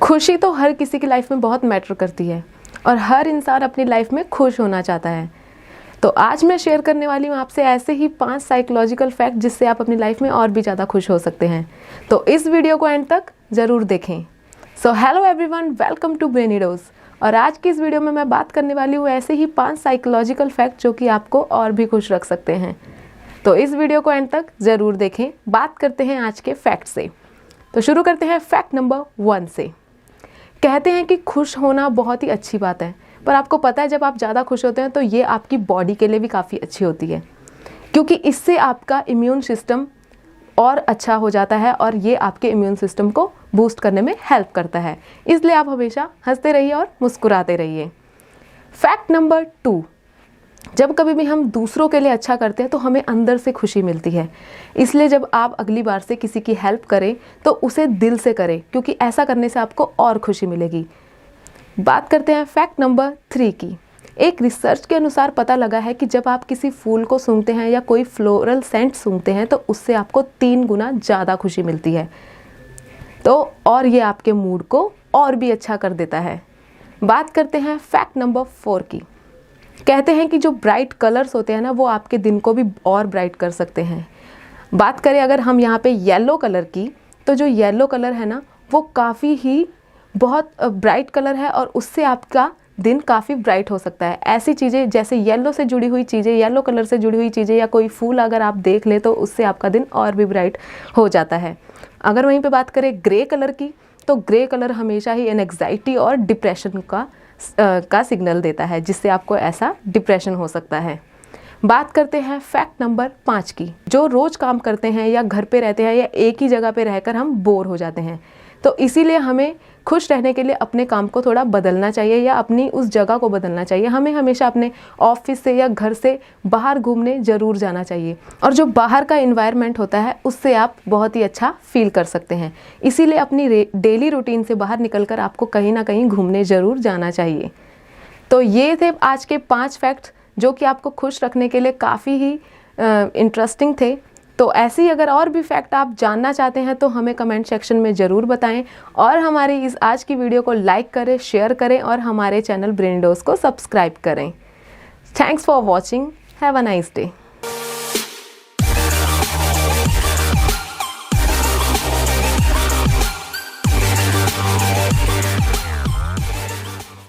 खुशी तो हर किसी की लाइफ में बहुत मैटर करती है और हर इंसान अपनी लाइफ में खुश होना चाहता है। तो आज मैं शेयर करने वाली हूँ आपसे ऐसे ही पाँच साइकोलॉजिकल फैक्ट जिससे आप अपनी लाइफ में और भी ज़्यादा खुश हो सकते हैं। तो इस वीडियो को एंड तक ज़रूर देखें। So hello everyone welcome to Brain Dose और आज की इस वीडियो में मैं बात करने वाली हूँ ऐसे ही पाँच साइकोलॉजिकल फैक्ट जो कि आपको और भी खुश रख सकते हैं। तो इस वीडियो को एंड तक ज़रूर देखें। बात करते हैं आज के फैक्ट से। तो शुरू करते हैं फैक्ट नंबर वन से। कहते हैं कि खुश होना बहुत ही अच्छी बात है, पर आपको पता है जब आप ज़्यादा खुश होते हैं तो ये आपकी बॉडी के लिए भी काफ़ी अच्छी होती है, क्योंकि इससे आपका इम्यून सिस्टम और अच्छा हो जाता है और ये आपके इम्यून सिस्टम को बूस्ट करने में हेल्प करता है। इसलिए आप हमेशा हँसते रहिए और मुस्कुराते रहिए। फैक्ट नंबर टू जब कभी भी हम दूसरों के लिए अच्छा करते हैं तो हमें अंदर से खुशी मिलती है। इसलिए जब आप अगली बार से किसी की हेल्प करें तो उसे दिल से करें, क्योंकि ऐसा करने से आपको और खुशी मिलेगी। बात करते हैं फैक्ट नंबर थ्री की। एक रिसर्च के अनुसार पता लगा है कि जब आप किसी फूल को सूंघते हैं या कोई फ्लोरल सेंट सूंघते हैं तो उससे आपको तीन गुना ज़्यादा खुशी मिलती है। तो और ये आपके मूड को और भी अच्छा कर देता है। बात करते हैं फैक्ट नंबर फोर की। कहते हैं कि जो ब्राइट कलर्स होते हैं ना, वो आपके दिन को भी और ब्राइट कर सकते हैं। बात करें अगर हम यहाँ पे येलो कलर की तो जो येलो कलर है ना, वो काफ़ी ही बहुत ब्राइट कलर है और उससे आपका दिन काफ़ी ब्राइट हो सकता है। ऐसी चीज़ें, जैसे येलो से जुड़ी हुई चीज़ें येलो कलर से जुड़ी हुई चीज़ें या कोई फूल अगर आप देख ले तो उससे आपका दिन और भी ब्राइट हो जाता है। अगर वहीं पे बात करें ग्रे कलर की तो ग्रे कलर हमेशा ही एनग्जाइटी और डिप्रेशन का का सिग्नल देता है, जिससे आपको ऐसा डिप्रेशन हो सकता है। बात करते हैं फैक्ट नंबर पाँच की। जो रोज़ काम करते हैं या घर पे रहते हैं या एक ही जगह पे रहकर हम बोर हो जाते हैं। तो इसीलिए हमें खुश रहने के लिए अपने काम को थोड़ा बदलना चाहिए या अपनी उस जगह को बदलना चाहिए। हमें हमेशा अपने ऑफ़िस से या घर से बाहर घूमने ज़रूर जाना चाहिए। और जो बाहर का इन्वायरमेंट होता है, उससे आप बहुत ही अच्छा फील कर सकते हैं। इसीलिए अपनी डेली रूटीन से बाहर निकल आपको कहीं ना कहीं घूमने ज़रूर जाना चाहिए। तो ये थे आज के पाँच फैक्ट्स जो कि आपको खुश रखने के लिए काफ़ी ही इंटरेस्टिंग थे। तो ऐसी अगर और भी फैक्ट आप जानना चाहते हैं तो हमें कमेंट सेक्शन में ज़रूर बताएँ। और हमारी इस आज की वीडियो को लाइक करें शेयर करें और हमारे चैनल ब्रेन डोज को सब्सक्राइब करें। Thanks for watching have a nice day